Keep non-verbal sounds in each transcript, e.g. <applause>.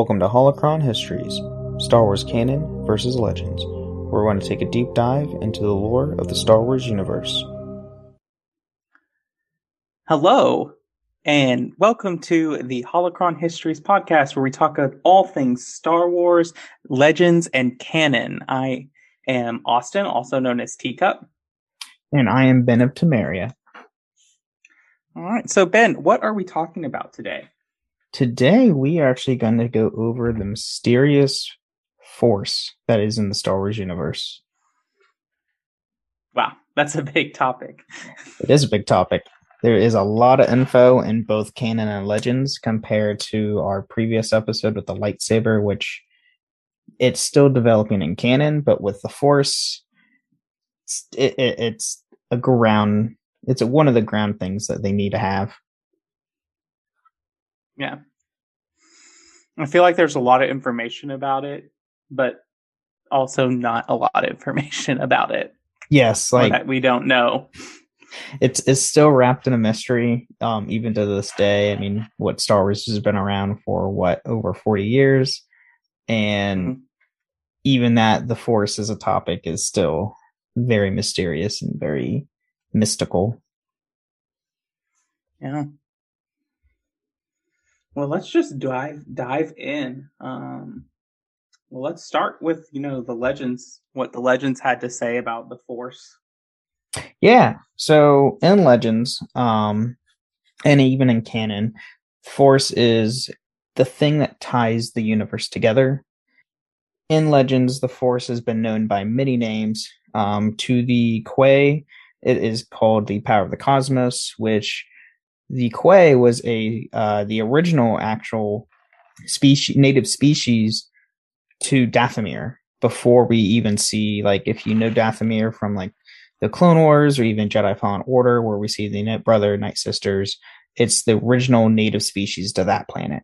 Welcome to Holocron Histories, Star Wars Canon versus Legends. where We're going to take a deep dive into the lore of the Star Wars universe. Hello, and welcome to the Holocron Histories podcast, where we talk about all things Star Wars, Legends, and canon. I am Austin, also known as Teacup. And I am Ben of Temeria. All right, so Ben, what are we talking about today? Today, we are actually going to go over the mysterious force that is in the Star Wars universe. Wow, that's a big topic. It is a big topic. There is a lot of info in both canon and legends compared to our previous episode with the lightsaber, which it's still developing in canon, but with the force, it, it, it's a ground. It's a, one of the ground things that they need to have. Yeah. I feel like there's a lot of information about it, but also not a lot of information <laughs> about it. Yes, like that we don't know. It's it's still wrapped in a mystery, um, even to this day. I mean, what Star Wars has been around for what over forty years, and mm-hmm. even that the Force as a topic is still very mysterious and very mystical. Yeah. Well, let's just dive dive in. Um, well, let's start with you know the legends, what the legends had to say about the Force. Yeah. So in Legends, um, and even in canon, Force is the thing that ties the universe together. In Legends, the Force has been known by many names. Um, to the Quay, it is called the Power of the Cosmos, which the Quay was a uh, the original actual species, native species to Dathomir. Before we even see, like, if you know Dathomir from like the Clone Wars or even Jedi Fallen Order, where we see the Night Brother, Night Sisters. It's the original native species to that planet.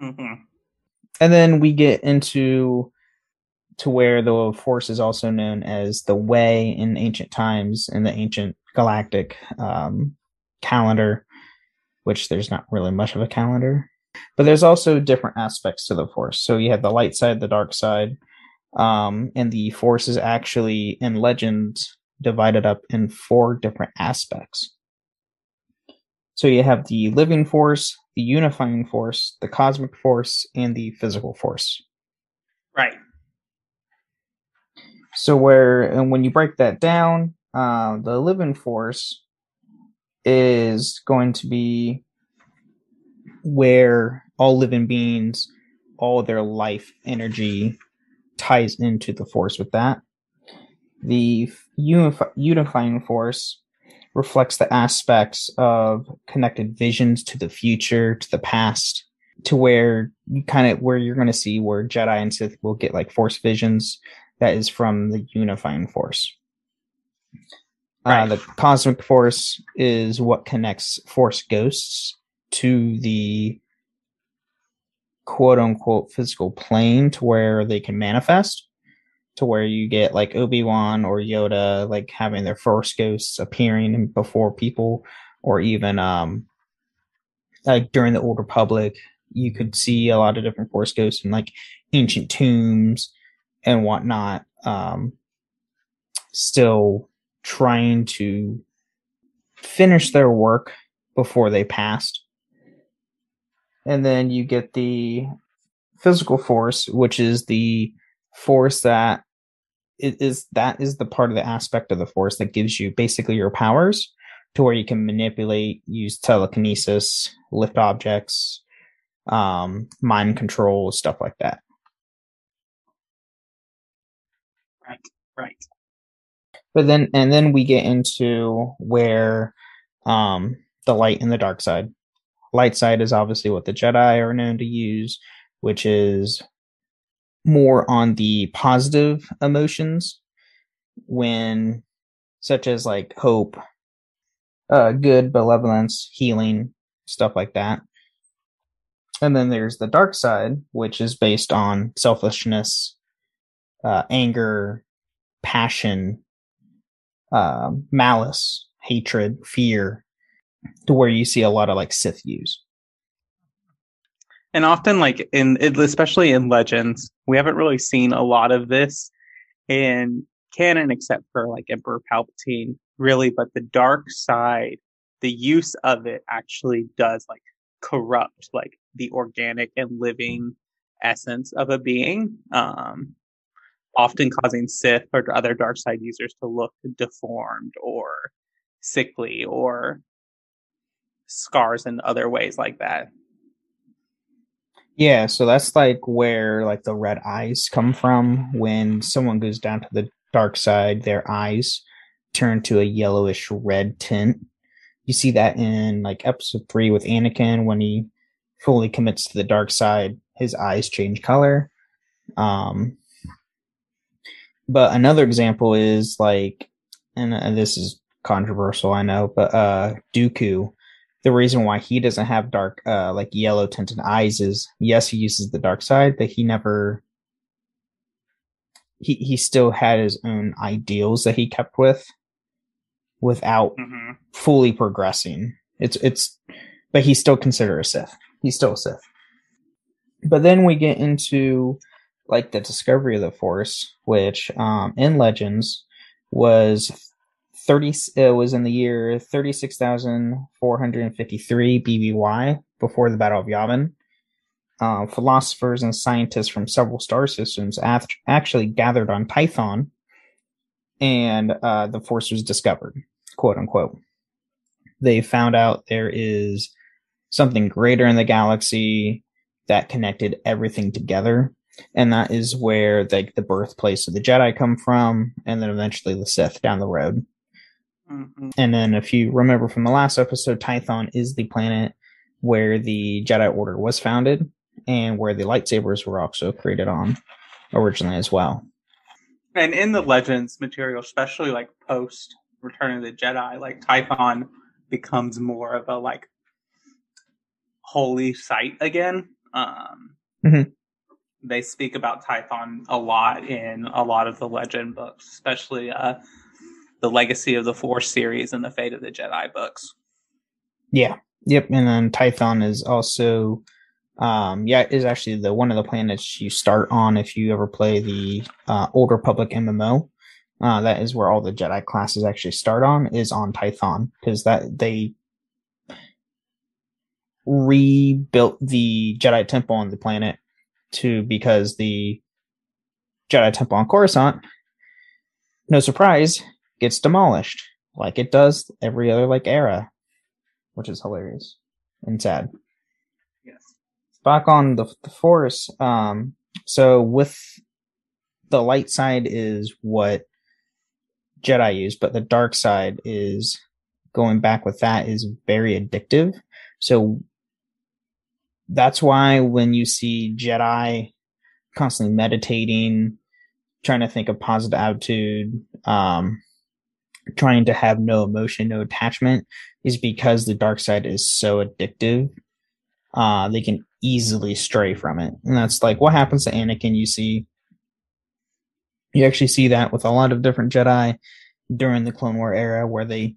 Mm-hmm. And then we get into to where the Force is also known as the Way in ancient times in the ancient galactic um, calendar, which there's not really much of a calendar. But there's also different aspects to the Force. So you have the light side, the dark side, um, and the force is actually in legends divided up in four different aspects. So you have the living force, the unifying force, the cosmic force, and the physical force. Right. So where and when you break that down, uh, the living force is going to be where all living beings, all their life energy ties into the force with that. The unif- unifying force reflects the aspects of connected visions to the future, to the past, to where you kind of where you're going to see where Jedi and Sith will get like force visions. That is from the unifying force. Uh, right. Uh, the cosmic force is what connects force ghosts to the quote unquote physical plane to where they can manifest to where you get like Obi-Wan or Yoda like having their force ghosts appearing before people or even um like during the old republic you could see a lot of different force ghosts in like ancient tombs and whatnot um still trying to finish their work before they passed and then you get the physical force, which is the force that is that is the part of the aspect of the force that gives you basically your powers to where you can manipulate, use telekinesis, lift objects, um, mind control, stuff like that. Right, right. But then, and then we get into where um, the light and the dark side. Light side is obviously what the Jedi are known to use, which is more on the positive emotions when such as like hope uh good benevolence healing stuff like that and then there's the dark side which is based on selfishness uh anger passion uh, malice hatred fear to where you see a lot of like sith use and often like in especially in legends we haven't really seen a lot of this in canon except for like emperor palpatine really but the dark side the use of it actually does like corrupt like the organic and living essence of a being. Um often causing sith or other dark side users to look deformed or sickly or scars in other ways like that yeah, so that's like where like the red eyes come from. When someone goes down to the dark side, their eyes turn to a yellowish red tint. You see that in like episode three with Anakin when he fully commits to the dark side, his eyes change color. Um, but another example is like, and, this is controversial, I know, but uh, Dooku the reason why he doesn't have dark, uh, like yellow tinted eyes is yes, he uses the dark side, but he never, he, he still had his own ideals that he kept with without mm-hmm. fully progressing. It's, it's, but he's still considered a Sith. He's still a Sith. But then we get into like the discovery of the Force, which, um, in Legends was 30 it was in the year 36,453 BBY before the Battle of Yavin. Uh, philosophers and scientists from several star systems actually gathered on Tython, and uh, the force was discovered, quote unquote. They found out there is something greater in the galaxy that connected everything together, and that is where like the birthplace of the Jedi come from, and then eventually the Sith down the road. Mm-hmm. And then, if you remember from the last episode, Tython is the planet where the Jedi Order was founded and where the lightsabers were also created on originally as well. And in the Legends material, especially like post Return of the Jedi, like Tython becomes more of a like holy site again. Um, mm-hmm. They speak about Tython a lot in a lot of the legend books, especially uh, the Legacy of the Force series and the Fate of the Jedi books. Yeah. Yep. And then Tython is also, um, yeah, is actually the one of the planets you start on if you ever play the uh, Old Republic MMO. Uh, that is where all the Jedi classes actually start on is on Tython because that they rebuilt the Jedi Temple on the planet to because the Jedi Temple on Coruscant, no surprise, gets demolished like it does every other like era, which is hilarious and sad. Yes. Back on the the force, um, so with the light side is what Jedi use, but the dark side is going back with that is very addictive. So that's why when you see Jedi constantly meditating, trying to think of positive attitude, um, trying to have no emotion, no attachment is because the dark side is so addictive. Uh, they can easily stray from it. And that's like what happens to Anakin. You see, you actually see that with a lot of different Jedi during the Clone War era where they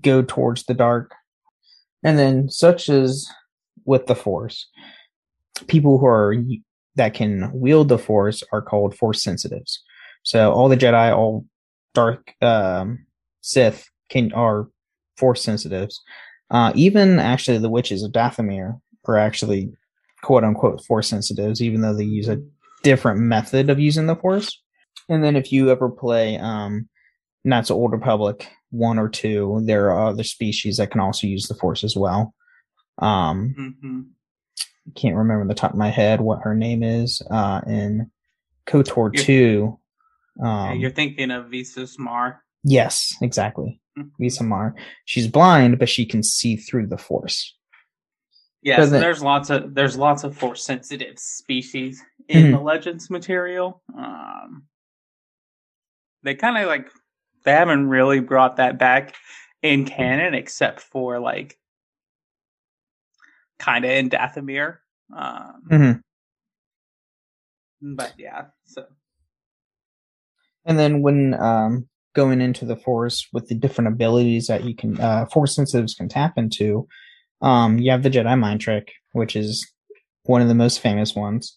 go towards the dark. And then, such as with the Force, people who are that can wield the Force are called Force sensitives. So all the Jedi, all dark um, Sith can are force sensitives. Uh, even actually, the witches of Dathomir are actually quote unquote force sensitives, even though they use a different method of using the force. And then if you ever play um Knights of Old Republic one or two, there are other species that can also use the force as well. Um Mm-hmm. can't remember on the top of my head what her name is uh in KOTOR You're- 2. Um You're thinking of Visas Marr. yes, exactly. Mhm. Visas Marr. She's blind, but she can see through the force. Yes, Doesn't- there's lots of there's lots of force sensitive species in Mhm. the Legends material. Um, they kind of like they haven't really brought that back in canon, except for like kind of in Dathomir. Um, Mhm. but yeah, so And then when um, going into the force with the different abilities that you can uh, force sensitives can tap into, um, you have the Jedi mind trick, which is one of the most famous ones.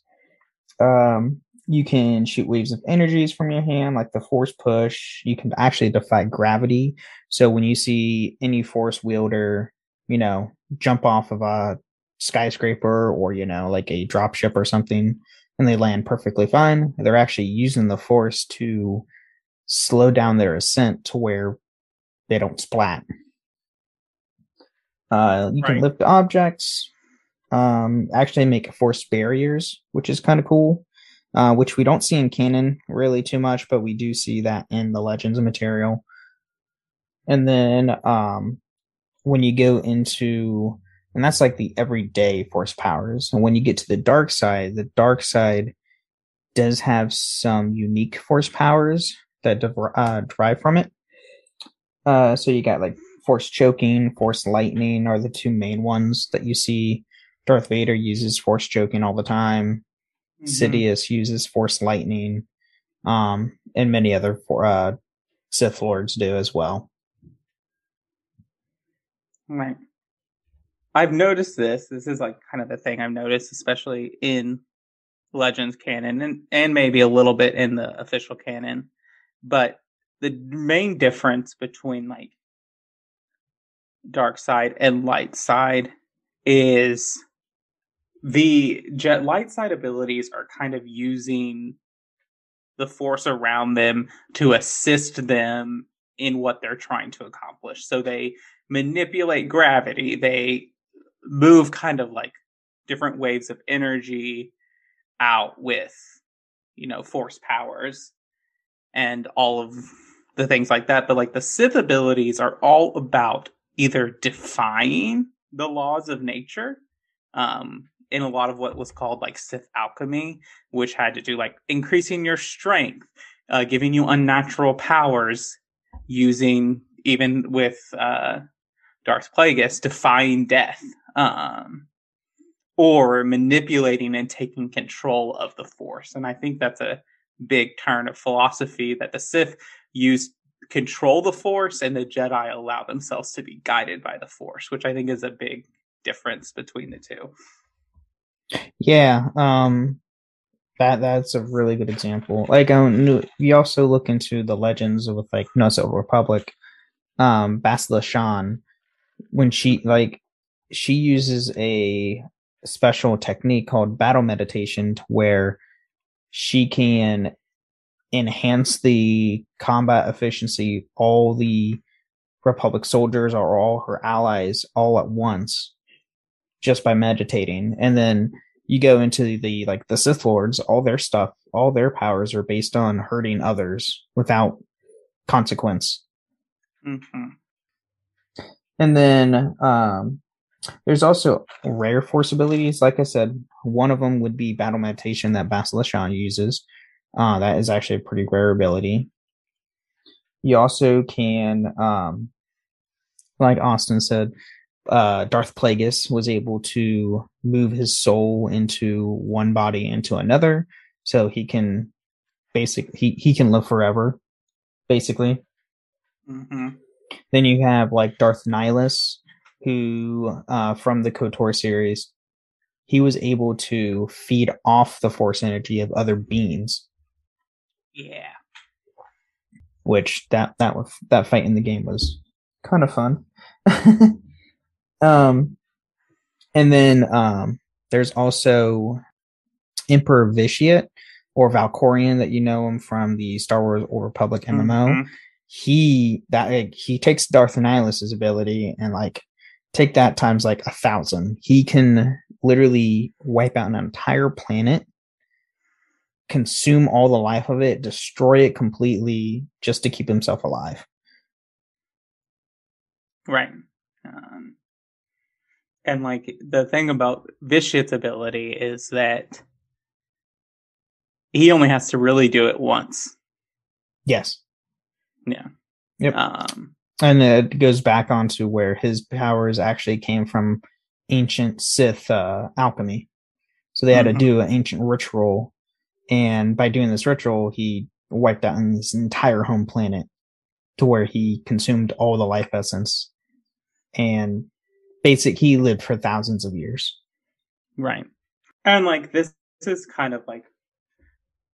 Um, you can shoot waves of energies from your hand, like the force push. You can actually defy gravity. So when you see any force wielder, you know, jump off of a skyscraper or you know, like a dropship or something, and they land perfectly fine. They're actually using the force to slow down their ascent to where they don't splat. Uh, you can lift objects, um, actually make force barriers, which is kind of cool. Uh, which we don't see in canon really too much, but we do see that in the Legends material. And then um, when you go into and that's like the everyday force powers. And when you get to the dark side, the dark side does have some unique force powers that uh, derive from it. Uh, so you got like force choking, force lightning are the two main ones that you see. Darth Vader uses force choking all the time. mhm. Sidious uses force lightning, um, and many other for, uh, Sith lords do as well. Right. I've noticed this. This is like kind of the thing I've noticed, especially in Legends canon and, and maybe a little bit in the official canon. But the main difference between like dark side and light side is the jet light side abilities are kind of using the force around them to assist them in what they're trying to accomplish. So they manipulate gravity. They move kind of like different waves of energy out with, you know, force powers and all of the things like that. But like the Sith abilities are all about either defying the laws of nature, um, in a lot of what was called like Sith alchemy, which had to do like increasing your strength, uh, giving you unnatural powers, using even with uh, Darth Plagueis defying death, um, or manipulating and taking control of the Force. And I think that's a big turn of philosophy that the Sith use control the Force, and the Jedi allow themselves to be guided by the Force, which I think is a big difference between the two. Yeah, um, that that's a really good example. Like, um, you also look into the legends with like of the Republic, um, Bastila Shan, when she like she uses a special technique called battle meditation to where she can enhance the combat efficiency. All the republic soldiers or all her allies all at once just by meditating. And then you go into the like the sith lords all their stuff all their powers are based on hurting others without consequence. Hmm and then um there's also rare force abilities. Like i said one of them would be battle meditation that Bastila Shan uses. Uh that is actually a pretty rare ability. You also can um like austin said uh, Darth Plagueis was able to move his soul into one body into another, so he can basically he, he can live forever, basically. hmm Then you have like Darth Nihilus, who uh, from the Kotor series, he was able to feed off the Force energy of other beings, Yeah. which that that was that fight in the game was kind of fun. <laughs> um, and then um, there's also Emperor Vitiate or Valkorion that you know him from the Star Wars or Republic MMO. Mhm. He that like, he takes Darth Nihilus' ability and like take that times like a thousand. He can literally wipe out an entire planet, consume all the life of it, destroy it completely just to keep himself alive. Right. Um, and like the thing about Vitiate's ability is that he only has to really do it once. Yes. Yeah. Yep. Um, and it goes back onto where his powers actually came from ancient Sith uh, alchemy. So they had Mhm. to do an ancient ritual, and by doing this ritual, he wiped out his entire home planet to where he consumed all the life essence, and basic he lived for thousands of years. right. And like this, this is kind of like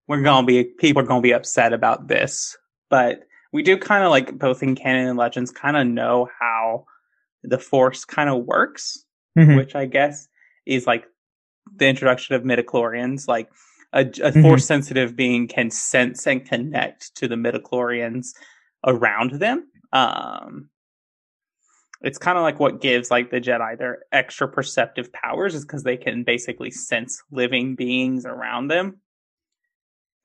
we're gonna be people are gonna be upset about this, but we do kind of like both in canon and legends kind of know how the force kind of works. Mhm. which I guess is like the introduction of midichlorians. Like a, a Mhm. force sensitive being can sense and connect to the midichlorians around them. Um, it's kind of like what gives like the Jedi their extra perceptive powers is because they can basically sense living beings around them.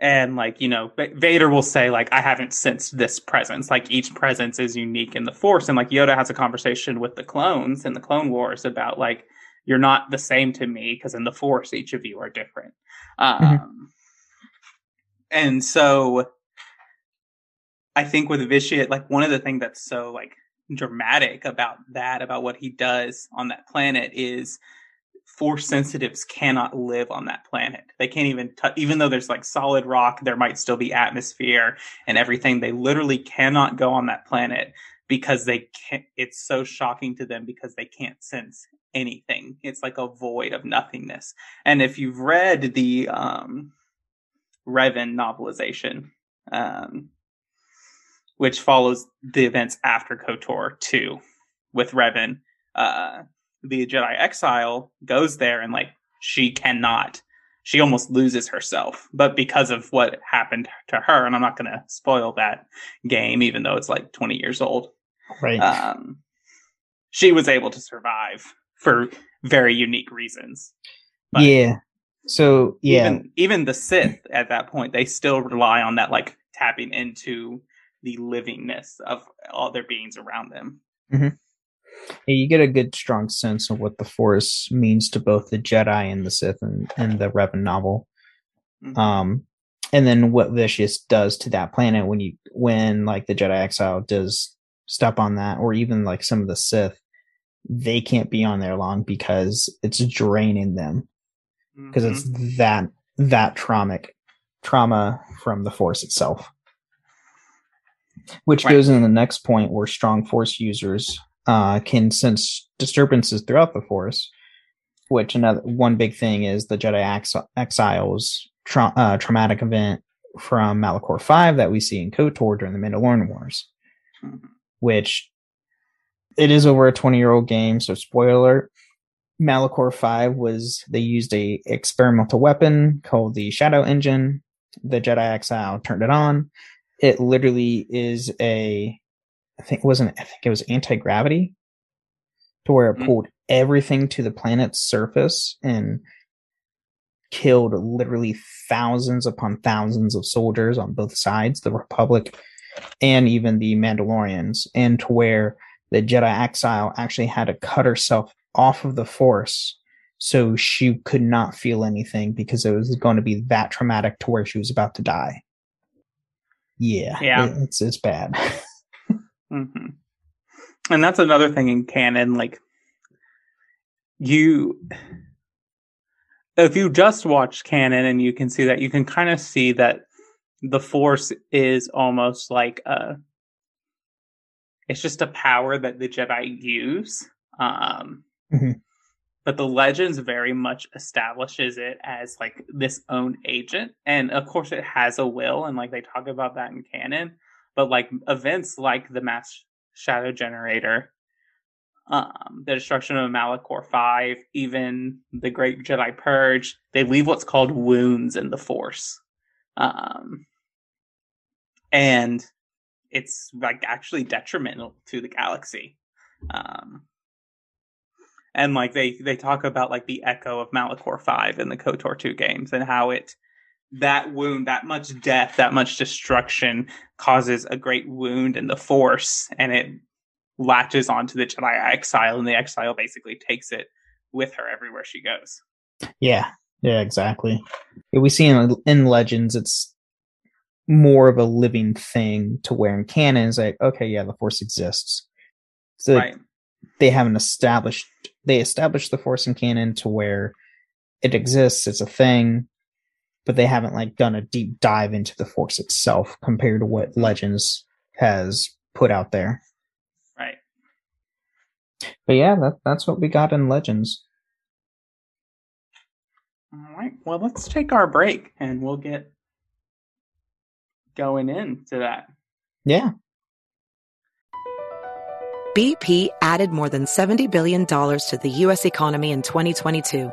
And like, you know, Vader will say like, I haven't sensed this presence. Like each presence is unique in the force. And like Yoda has a conversation with the clones in the Clone Wars about like, you're not the same to me because in the force, each of you are different. Um, and so I think with Vitiate, like one of the things that's so like dramatic about that, about what he does on that planet is force sensitives cannot live on that planet. They can't even touch, even though there's like solid rock, there might still be atmosphere and everything. They literally cannot go on that planet because they can't, it's so shocking to them because they can't sense anything. It's like a void of nothingness. And if you've read the, um, Revan novelization, um, which follows the events after KOTOR 2 with Revan, uh, the Jedi exile goes there and like she cannot she almost loses herself. But because of what happened to her and i'm not going to spoil that game even though it's like 20 years old Right. um she was able to survive for very unique reasons. But yeah. So yeah, even even the sith at that point they still rely on that like tapping into the livingness of all their beings around them Yeah, you get a good strong sense of what the force means to both the jedi and the sith and, and the revan novel Mhm. um and then what Vitiate does to that planet when you when like the jedi exile does step on that or even like some of the sith they can't be on there long because it's draining them because Mhm. it's that that traumatic trauma from the force itself which Right. goes into the next point where strong force users uh, can sense disturbances throughout the force which another one big thing is the jedi Ex- exiles tra- uh, traumatic event from malachor 5 that we see in kotor during the mandalorian wars Mhm. which it is over a 20 year old game so spoiler alert malachor 5 was they used a experimental weapon called the shadow engine the jedi exile turned it on it literally is a i think it wasn't i think it was anti-gravity to where it Mm. pulled everything to the planet's surface and killed literally thousands upon thousands of soldiers on both sides the republic and even the mandalorians and to where the jedi exile actually had to cut herself off of the force so she could not feel anything because it was going to be that traumatic to where she was about to die yeah Yeah. it's it's bad <laughs> hmm And that's another thing in canon. Like, you, if you just watch canon and you can see that, you can kind of see that the Force is almost like a, it's just a power that the Jedi use. Um, Mhm. But the Legends very much establishes it as like this own agent. And of course, it has a will, and like they talk about that in canon but like events like the mass shadow generator um, the destruction of Malachor 5, even the Great Jedi Purge, they leave what's called wounds in the Force. Um, and it's like actually detrimental to the galaxy. Um, and like they they talk about like the echo of Malachor 5 in the KOTOR 2 games and how it that wound, that much death, that much destruction causes a great wound in the force and it latches onto the Jedi exile and the exile basically takes it with her everywhere she goes. Yeah. Yeah, exactly. We see in, in Legends it's more of a living thing to where in canon is like, okay, yeah, the force exists. So right. they haven't established they established the force in canon to where it exists, it's a thing, but they haven't like done a deep dive into the force itself compared to what Legends has put out there. Right. But yeah, that that's what we got in Legends. All right. Well, let's take our break and we'll get going into that. Yeah. BP added more than $70 billion to the U.S. economy in 2022.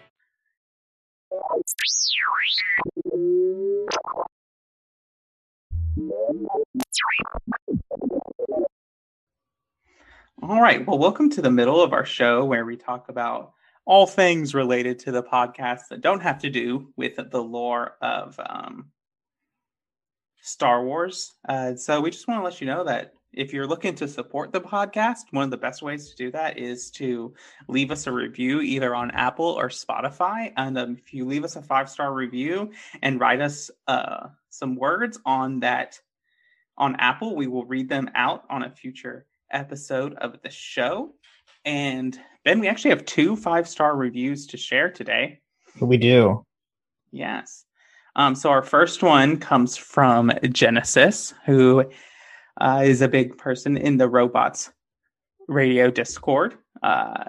All right. Well, welcome to the middle of our show where we talk about all things related to the podcast that don't have to do with the lore of um, Star Wars. Uh, so we just want to let you know that if you're looking to support the podcast, one of the best ways to do that is to leave us a review either on Apple or Spotify. And um, if you leave us a five star review and write us uh, some words on that on Apple, we will read them out on a future episode of the show. And Ben, we actually have two five star reviews to share today. We do. Yes. Um, so our first one comes from Genesis, who uh, is a big person in the robots radio Discord. Uh,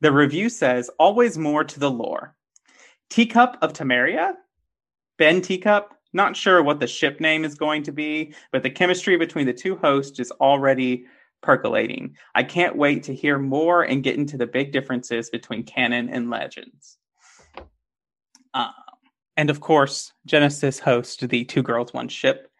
the review says, "Always more to the lore." Teacup of Temeria, Ben Teacup not sure what the ship name is going to be, but the chemistry between the two hosts is already percolating. I can't wait to hear more and get into the big differences between canon and legends. Um, and of course, Genesis hosts the Two Girls One Ship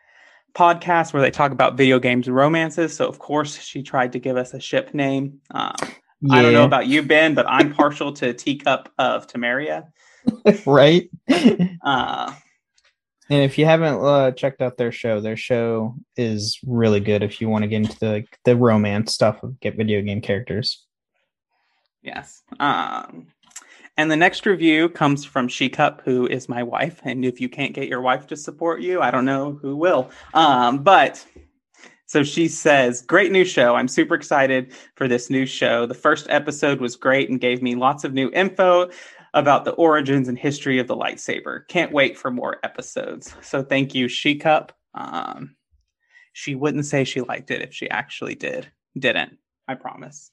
podcast where they talk about video games and romances. So of course, she tried to give us a ship name. Um, yeah. I don't know about you, Ben, but I'm partial to Teacup of Temeria. <laughs> right. <laughs> uh, and if you haven't uh, checked out their show, their show is really good. If you want to get into the the romance stuff of get video game characters. Yes. Um, and the next review comes from She Cup, who is my wife. And if you can't get your wife to support you, I don't know who will. Um, but so she says, Great new show. I'm super excited for this new show. The first episode was great and gave me lots of new info about the origins and history of the lightsaber. Can't wait for more episodes. So thank you, She Cup. Um, she wouldn't say she liked it if she actually did. Didn't. I promise.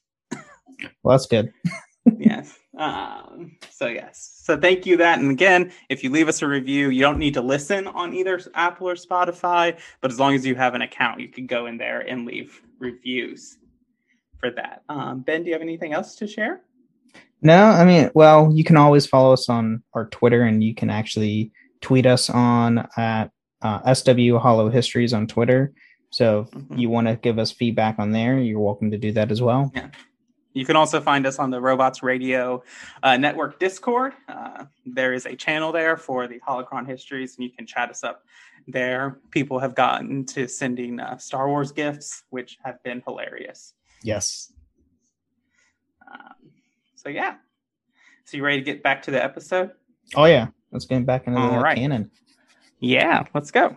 Well, that's good. <laughs> yes. Um, so yes. So thank you that. And again, if you leave us a review, you don't need to listen on either Apple or Spotify, but as long as you have an account, you can go in there and leave reviews for that. Um, ben, do you have anything else to share? No, I mean, well, you can always follow us on our Twitter, and you can actually tweet us on at uh, SW Holo Histories on Twitter. So if mm-hmm. you want to give us feedback on there, you're welcome to do that as well. Yeah. You can also find us on the Robots Radio uh, Network Discord. Uh, there is a channel there for the Holocron histories, and you can chat us up there. People have gotten to sending uh, Star Wars gifts, which have been hilarious. Yes. Um, so yeah. So you ready to get back to the episode? Oh yeah. Let's get back into All the right. canon. Yeah, let's go.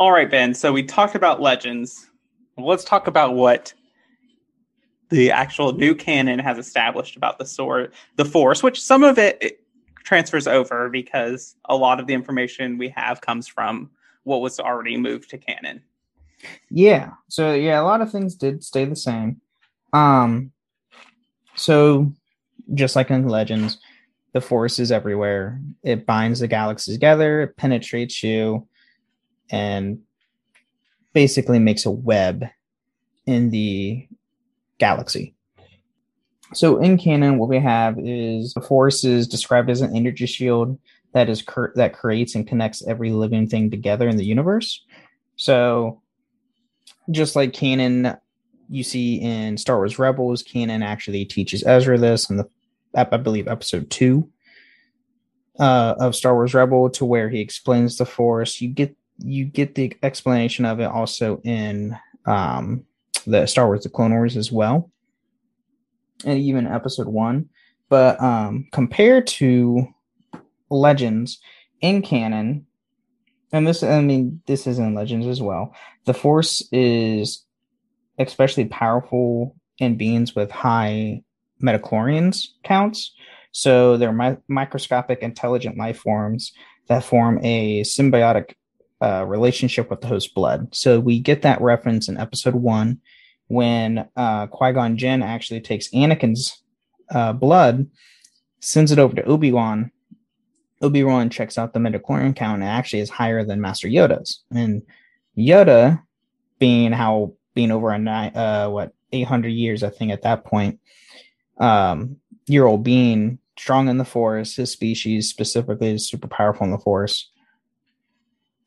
All right, Ben. So we talked about legends. Let's talk about what the actual new canon has established about the sword, the Force, which some of it, it transfers over because a lot of the information we have comes from what was already moved to canon. Yeah. So yeah, a lot of things did stay the same. Um so just like in Legends, the force is everywhere. It binds the galaxies together, it penetrates you, and basically makes a web in the galaxy. So in canon, what we have is the force is described as an energy shield that is cur- that creates and connects every living thing together in the universe. So just like canon you see in Star Wars Rebels, Kanan actually teaches Ezra this in the I believe episode two uh, of Star Wars Rebel to where he explains the Force. You get you get the explanation of it also in um, the Star Wars: The Clone Wars as well, and even Episode One. But um, compared to Legends in canon, and this I mean this is in Legends as well. The Force is especially powerful in beings with high midichlorians counts. So they're mi- microscopic intelligent life forms that form a symbiotic uh, relationship with the host blood. So we get that reference in episode one when uh, Qui Gon Jinn actually takes Anakin's uh, blood, sends it over to Obi Wan. Obi Wan checks out the midichlorian count and actually is higher than Master Yoda's. And Yoda, being how being over a nine, uh, what eight hundred years, I think at that point, um, year old being strong in the Force, his species specifically is super powerful in the Force.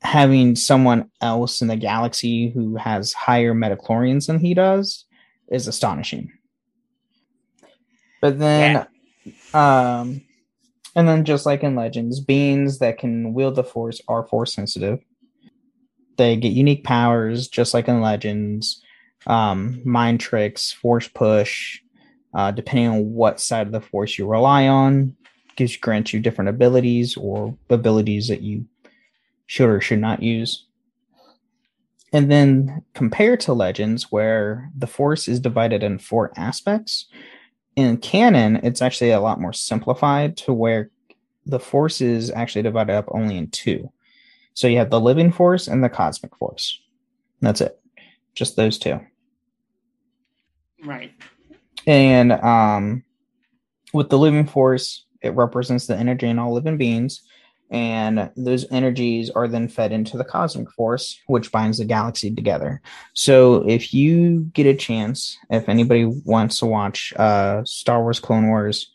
Having someone else in the galaxy who has higher midichlorians than he does is astonishing. But then, um, and then just like in Legends, beings that can wield the Force are Force sensitive. They get unique powers, just like in Legends. Um, mind tricks, Force push, uh, depending on what side of the Force you rely on, gives grants you different abilities or abilities that you should or should not use. And then compared to Legends, where the Force is divided in four aspects, in canon, it's actually a lot more simplified to where the Force is actually divided up only in two. So you have the living Force and the cosmic Force. That's it. Just those two. Right. And um, with the living force, it represents the energy in all living beings. And those energies are then fed into the cosmic force, which binds the galaxy together. So if you get a chance, if anybody wants to watch uh, Star Wars Clone Wars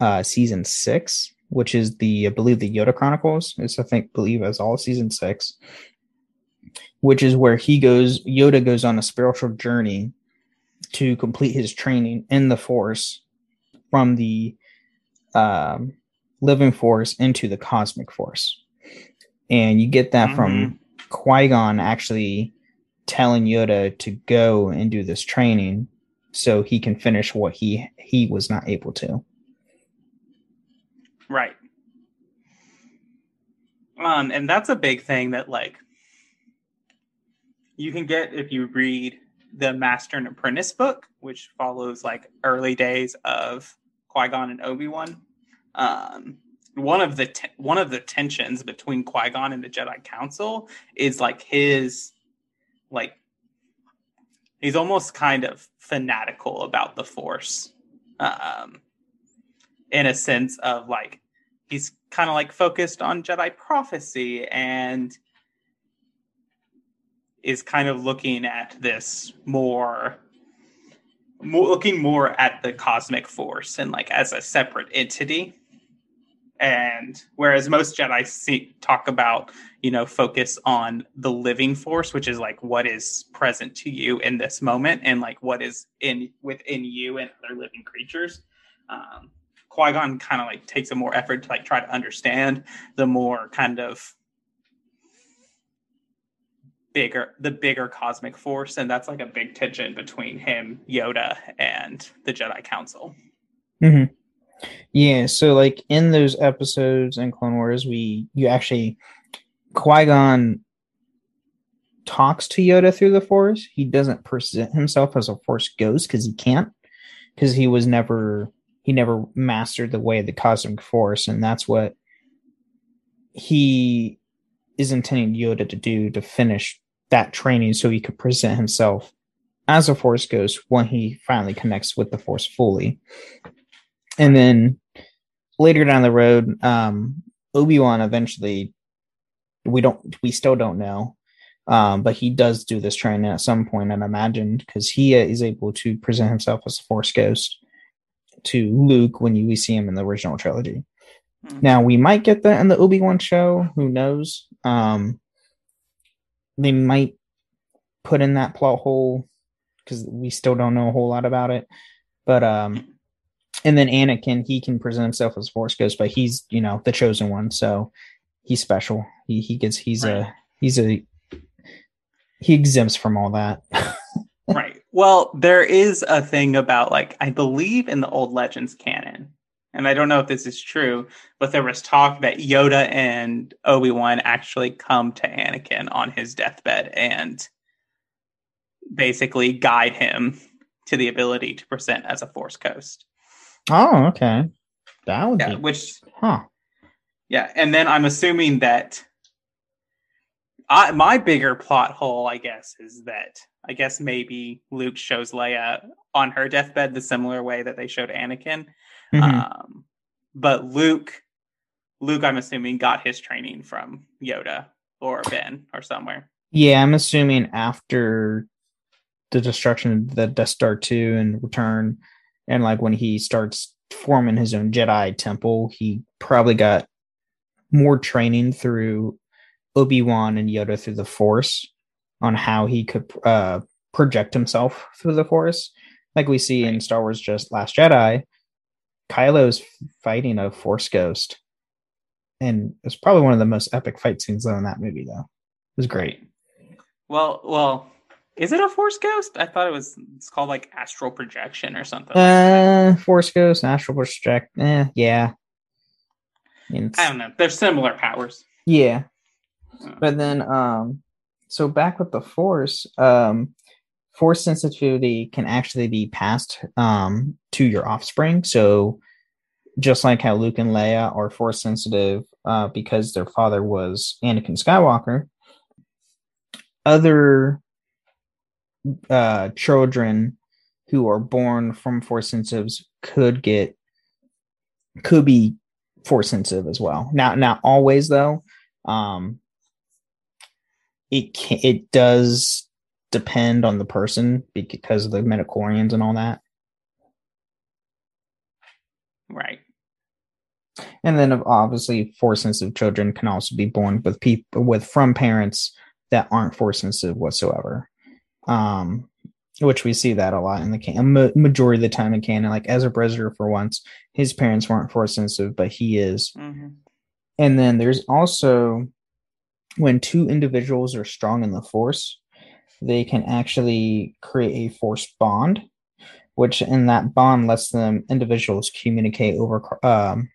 uh, season six, which is the, I believe, the Yoda Chronicles, is I think, believe as all season six, which is where he goes, Yoda goes on a spiritual journey to complete his training in the force from the um, living force into the cosmic force and you get that from qui-gon actually telling Yoda to go and do this training so he can finish what he he was not able to. Right. Um, and that's a big thing that like you can get if you read the Master and Apprentice book, which follows like early days of Qui Gon and Obi Wan. Um, one of the te- one of the tensions between Qui Gon and the Jedi Council is like his like he's almost kind of fanatical about the Force, um, in a sense of like he's kind of like focused on Jedi prophecy and is kind of looking at this more, more looking more at the cosmic force and like as a separate entity and whereas most jedi see, talk about you know focus on the living force which is like what is present to you in this moment and like what is in within you and other living creatures um qui-gon kind of like takes a more effort to like try to understand the more kind of bigger the bigger cosmic force and that's like a big tension between him yoda and the jedi council mm-hmm. Yeah, so like in those episodes in Clone Wars, we you actually Qui Gon talks to Yoda through the Force. He doesn't present himself as a Force ghost because he can't, because he was never he never mastered the way of the cosmic Force, and that's what he is intending Yoda to do to finish that training, so he could present himself as a Force ghost when he finally connects with the Force fully and then later down the road, um, Obi Wan eventually, we don't, we still don't know, um, but he does do this training at some point, and imagined because he is able to present himself as a Force ghost to Luke when you, we see him in the original trilogy. Mm-hmm. Now we might get that in the Obi Wan show. Who knows? Um, they might put in that plot hole because we still don't know a whole lot about it. But um, and then Anakin, he can present himself as a Force Ghost, but he's you know the chosen one, so he's special. He he gets he's right. a he's a he exempts from all that. <laughs> right. Well, there is a thing about like I believe in the old Legends canon, and I don't know if this is true, but there was talk that Yoda and Obi Wan actually come to Anakin on his deathbed and basically guide him to the ability to present as a Force Ghost. Oh, okay. That would yeah, be which huh. Yeah, and then I'm assuming that I, my bigger plot hole, I guess, is that I guess maybe Luke shows Leia on her deathbed the similar way that they showed Anakin. Mm-hmm. Um, but Luke, Luke, I'm assuming got his training from Yoda or Ben or somewhere. Yeah, I'm assuming after the destruction of the Death Star two and Return, and like when he starts forming his own Jedi temple, he probably got more training through Obi Wan and Yoda through the Force on how he could uh, project himself through the Force, like we see in Star Wars: Just Last Jedi. Kylo's fighting a Force ghost, and it's probably one of the most epic fight scenes though in that movie. Though it was great. Well, well, is it a force ghost? I thought it was. It's called like astral projection or something. Uh, force ghost, astral project. Eh, yeah. I, I don't know. They're similar powers. Yeah, oh. but then um, so back with the force, um, force sensitivity can actually be passed um to your offspring. So just like how Luke and Leia are force sensitive uh, because their father was Anakin Skywalker, other uh, children who are born from force sensitives could get could be force sensitive as well. Now, not always though. Um, it can, it does depend on the person because of the midichlorians and all that. Right. And then obviously force sensitive children can also be born with people with from parents that aren't force sensitive whatsoever um, which we see that a lot in the can majority of the time in canon. Like Ezra Bridger, for once, his parents weren't force sensitive, but he is. Mm-hmm. And then there's also when two individuals are strong in the force, they can actually create a force bond, which in that bond lets them individuals communicate over um,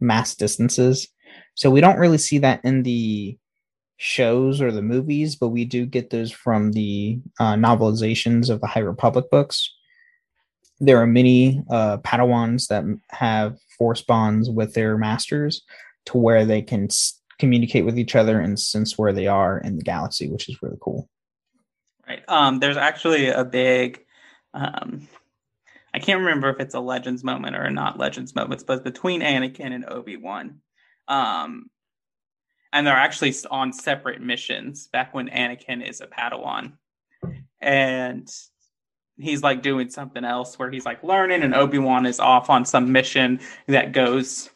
mass distances. So we don't really see that in the shows or the movies, but we do get those from the uh, novelizations of the High Republic books. There are many uh, Padawans that have force bonds with their masters to where they can s- communicate with each other and sense where they are in the galaxy, which is really cool. Right. Um, there's actually a big, um, I can't remember if it's a Legends moment or not Legends moments, but between Anakin and Obi Wan, um, and they're actually on separate missions. Back when Anakin is a Padawan, and he's like doing something else where he's like learning, and Obi Wan is off on some mission that goes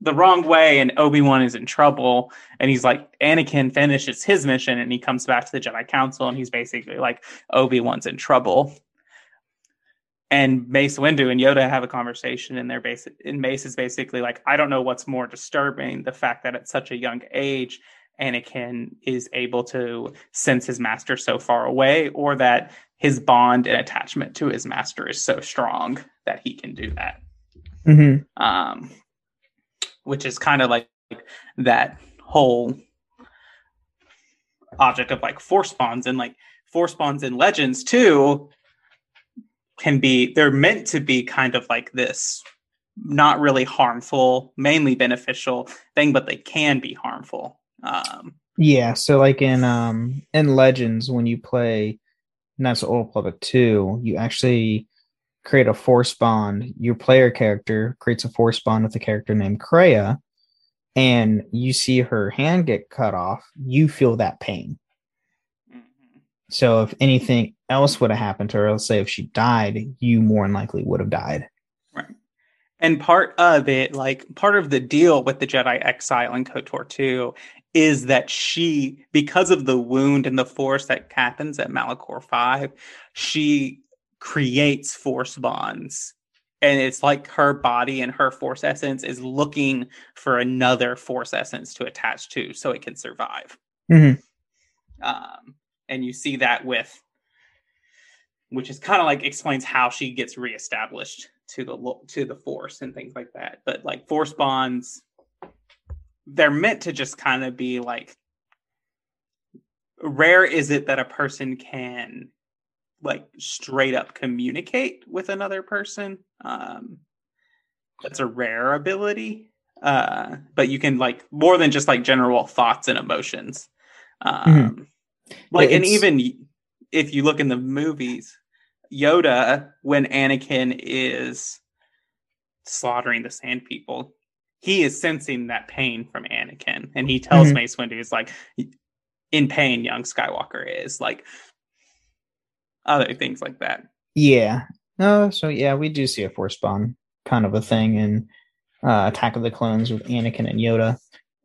the wrong way and Obi-Wan is in trouble and he's like Anakin finishes his mission and he comes back to the Jedi Council and he's basically like Obi-Wan's in trouble. And Mace Windu and Yoda have a conversation and they're basic and Mace is basically like I don't know what's more disturbing the fact that at such a young age Anakin is able to sense his master so far away or that his bond and attachment to his master is so strong that he can do that. Mm-hmm. Um which is kind of like that whole object of like force bonds and like force bonds in legends too can be they're meant to be kind of like this not really harmful mainly beneficial thing but they can be harmful um yeah so like in um in legends when you play Knights of Old Republic 2 you actually create a force bond. Your player character creates a force bond with a character named Kreia, and you see her hand get cut off. You feel that pain. Mm-hmm. So if anything else would have happened to her, let's say if she died, you more than likely would have died. Right. And part of it, like part of the deal with the Jedi Exile in KOTOR 2 is that she, because of the wound and the force that happens at Malachor 5, she creates force bonds and it's like her body and her force essence is looking for another force essence to attach to so it can survive mm-hmm. um, and you see that with which is kind of like explains how she gets reestablished to the to the force and things like that but like force bonds they're meant to just kind of be like rare is it that a person can like straight up communicate with another person. Um, that's a rare ability, uh, but you can like more than just like general thoughts and emotions. Um, mm-hmm. Like, and even if you look in the movies, Yoda, when Anakin is slaughtering the Sand People, he is sensing that pain from Anakin, and he tells mm-hmm. Mace Windu, "He's like, in pain, young Skywalker is like." other things like that. Yeah. No, so yeah, we do see a force bond kind of a thing in uh, Attack of the Clones with Anakin and Yoda.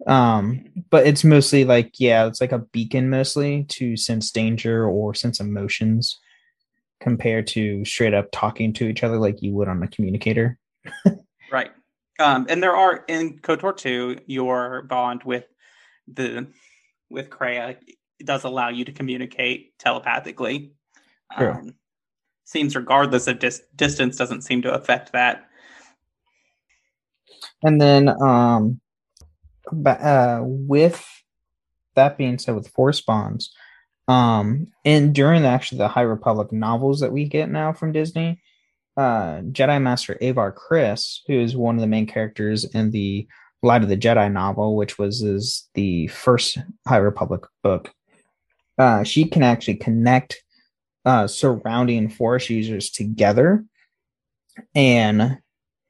Um, but it's mostly like, yeah, it's like a beacon mostly to sense danger or sense emotions compared to straight up talking to each other like you would on a communicator. right. Um, and there are in KOTOR 2, your bond with the with Kreia does allow you to communicate telepathically um, seems regardless of dis- distance doesn't seem to affect that. And then, um, but, uh, with that being said, with force bonds, um, and during actually the High Republic novels that we get now from Disney, uh, Jedi Master Avar Kriss, who is one of the main characters in the Light of the Jedi novel, which was is the first High Republic book, uh, she can actually connect uh, surrounding force users together and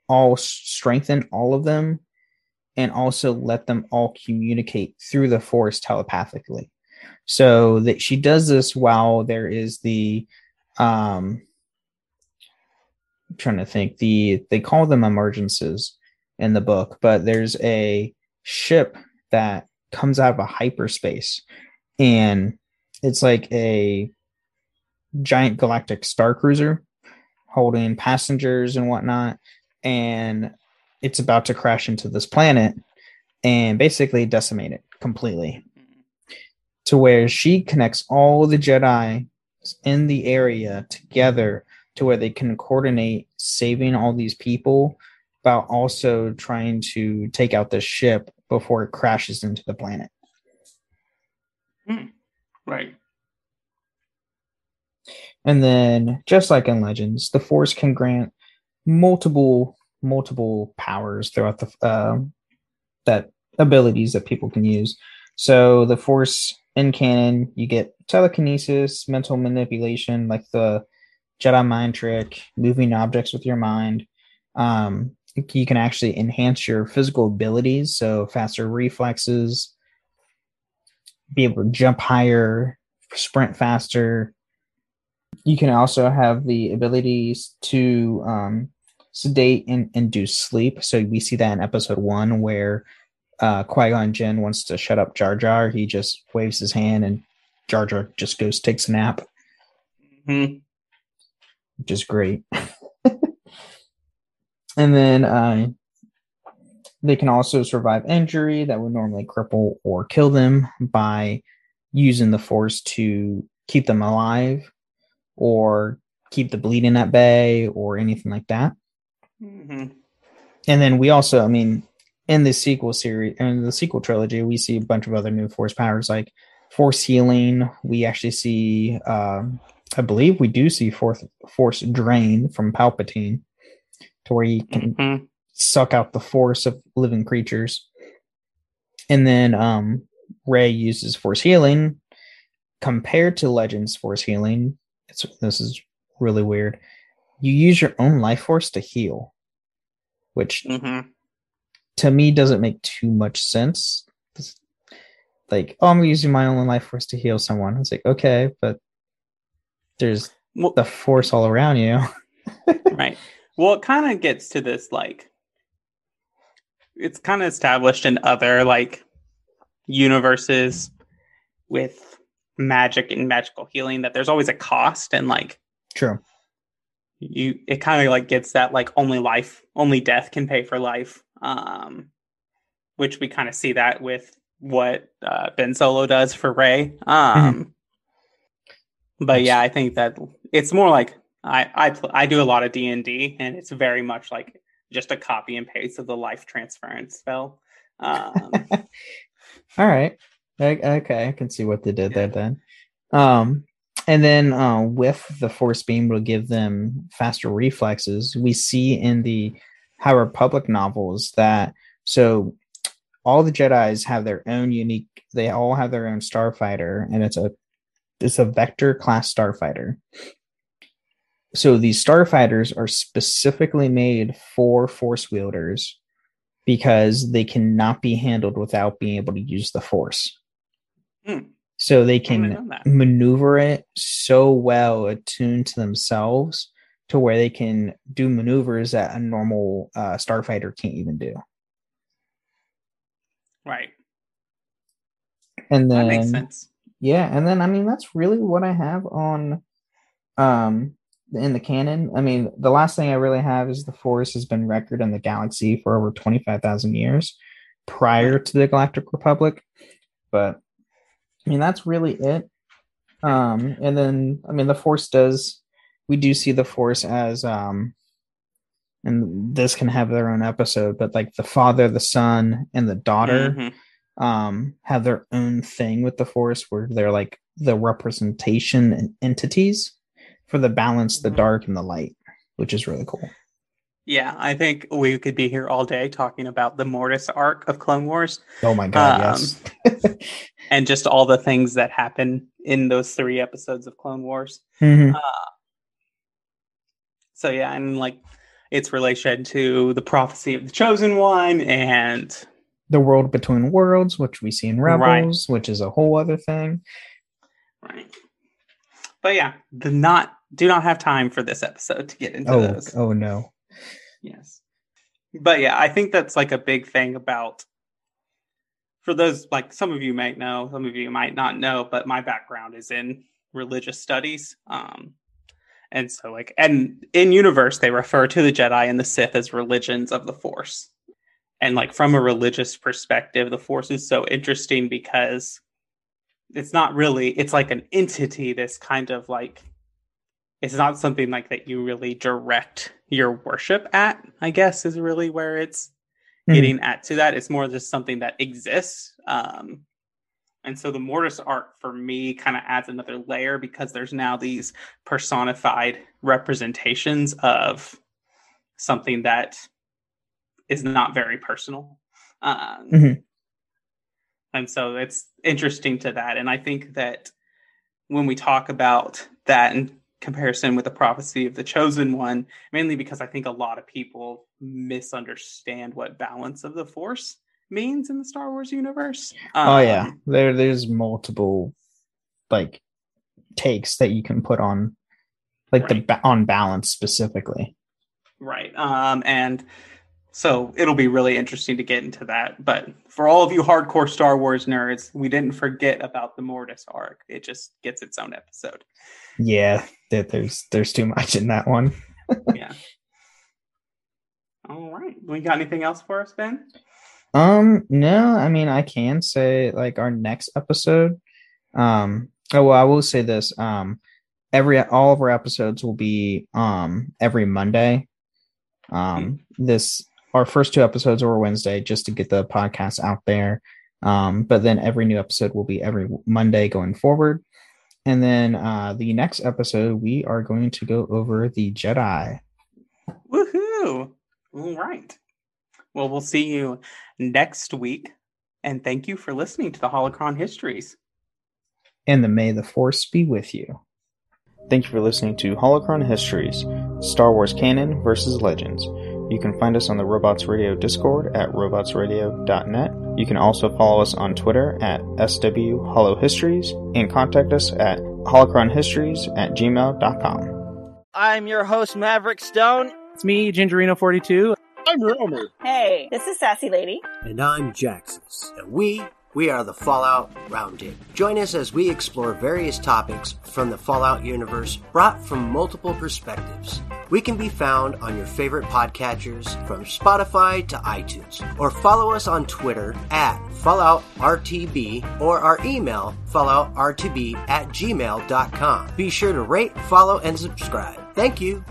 all strengthen all of them and also let them all communicate through the force telepathically. So that she does this while there is the um I'm trying to think the they call them emergencies in the book but there's a ship that comes out of a hyperspace and it's like a giant galactic star cruiser holding passengers and whatnot, and it's about to crash into this planet and basically decimate it completely. to where she connects all the Jedi in the area together to where they can coordinate saving all these people while also trying to take out the ship before it crashes into the planet. Hmm. Right. And then, just like in Legends, the Force can grant multiple multiple powers throughout the uh, that abilities that people can use. So the Force in canon, you get telekinesis, mental manipulation, like the Jedi mind trick, moving objects with your mind. Um, you can actually enhance your physical abilities, so faster reflexes, be able to jump higher, sprint faster. You can also have the abilities to um, sedate and induce sleep. So we see that in episode one where uh, Qui Gon Jinn wants to shut up Jar Jar. He just waves his hand and Jar Jar just goes takes a nap, hmm which is great. <laughs> and then uh, they can also survive injury that would normally cripple or kill them by using the Force to keep them alive or keep the bleeding at bay or anything like that. Hmm And then we also, I mean, in the sequel series and the sequel trilogy, we see a bunch of other new force powers like force healing. We actually see, um, I believe, we do see force force drain from Palpatine, to where he can hmm suck out the force of living creatures. And then um, Rey uses force healing. Compared to Legends force healing, it's this is really weird. You use your own life force to heal, which hmm to me doesn't make too much sense. It's Like, oh, I'm using my own life force to heal someone. It's like, okay, but there's Well, the force all around you. <laughs> right. Well, it kind of gets to this like it's kind of established in other like universes with magic and magical healing that there's always a cost and like True. You it kind of like gets that like only life only death can pay for life um which we kind of see that with what uh, ben solo does for rey um but yeah i think that it's more like i i i do a lot of d&d and it's very much like just a copy and paste of the life transference spell um <laughs> All right. O- Okay, I can see what they did there then. Um, and then uh, with the force beam will give them faster reflexes, we see in the High Republic novels that so all the Jedi's have their own unique. They all have their own starfighter, and it's a it's a vector class starfighter. So these starfighters are specifically made for force wielders because they cannot be handled without being able to use the force. Hmm. So they I didn't know can maneuver it so well attuned to themselves to where they can do maneuvers that a normal uh, starfighter can't even do. right And then that makes sense Yeah, and then I mean that's really what I have on um in the canon. I mean, the last thing I really have is the Force has been record in the galaxy for over 25,000 years prior to the Galactic Republic. But I mean, that's really it. Um and then I mean the Force does we do see the Force as um and this can have their own episode, but like the father, the son, and the daughter Mhm. um have their own thing with the force where they're like the representation and entities for the balance the dark and the light which is really cool Yeah, I think we could be here all day talking about the Mortis arc of Clone Wars oh my god Um, yes and just all the things that happen in those three episodes of Clone Wars. Mhm. So yeah, and like its relation to the prophecy of the chosen one and the world between worlds which we see in Right. rebels which is a whole other thing right. But yeah, the not do not have time for this episode to get into oh those. oh no Yes. But yeah, I think that's like a big thing about for those like some of you might know, some of you might not know, but my background is in religious studies. Um and so like and in universe they refer to the Jedi and the Sith as religions of the Force. And like from a religious perspective, the Force is so interesting because it's not really it's like an entity this kind of like it's not something like that you really direct your worship at i guess is really where it's mm-hmm. getting at to that it's more just something that exists um and so the mortis art for me kind of adds another layer because there's now these personified representations of something that is not very personal um, mm-hmm. And so it's interesting to that. And I think that when we talk about that in comparison with the prophecy of the chosen one, mainly because I think a lot of people misunderstand what balance of the force means in the Star Wars universe. Um, oh yeah, there there's multiple like takes that you can put on like right. the on balance specifically. Right. Um and so it'll be really interesting to get into that. But for all of you hardcore Star Wars nerds, we didn't forget about the Mortis arc. It just gets its own episode. Yeah, there's there's too much in that one. <laughs> yeah. All right. We got anything else for us, Ben? Um, no, I mean I can say like our next episode. Um oh well I will say this. Um every all of our episodes will be um every Monday. Um mm-hmm. this our first two episodes were Wednesday just to get the podcast out there. Um, but then every new episode will be every Monday going forward. And then uh, the next episode, we are going to go over the Jedi. Woohoo! All right. Well, we'll see you next week. And thank you for listening to the Holocron Histories. And the May the Force be with you. Thank you for listening to Holocron Histories Star Wars Canon versus Legends. You can find us on the Robots Radio Discord at robotsradio.net. You can also follow us on Twitter at SW and contact us at holocronhistories at gmail.com. I'm your host, Maverick Stone. It's me, Gingerino42. I'm Romer. Hey, this is Sassy Lady. And I'm Jaxus. And we we are the Fallout Roundtable. Join us as we explore various topics from the Fallout universe brought from multiple perspectives. We can be found on your favorite podcatchers from Spotify to iTunes, or follow us on Twitter at FalloutRTB or our email falloutrtb at gmail.com. Be sure to rate, follow, and subscribe. Thank you.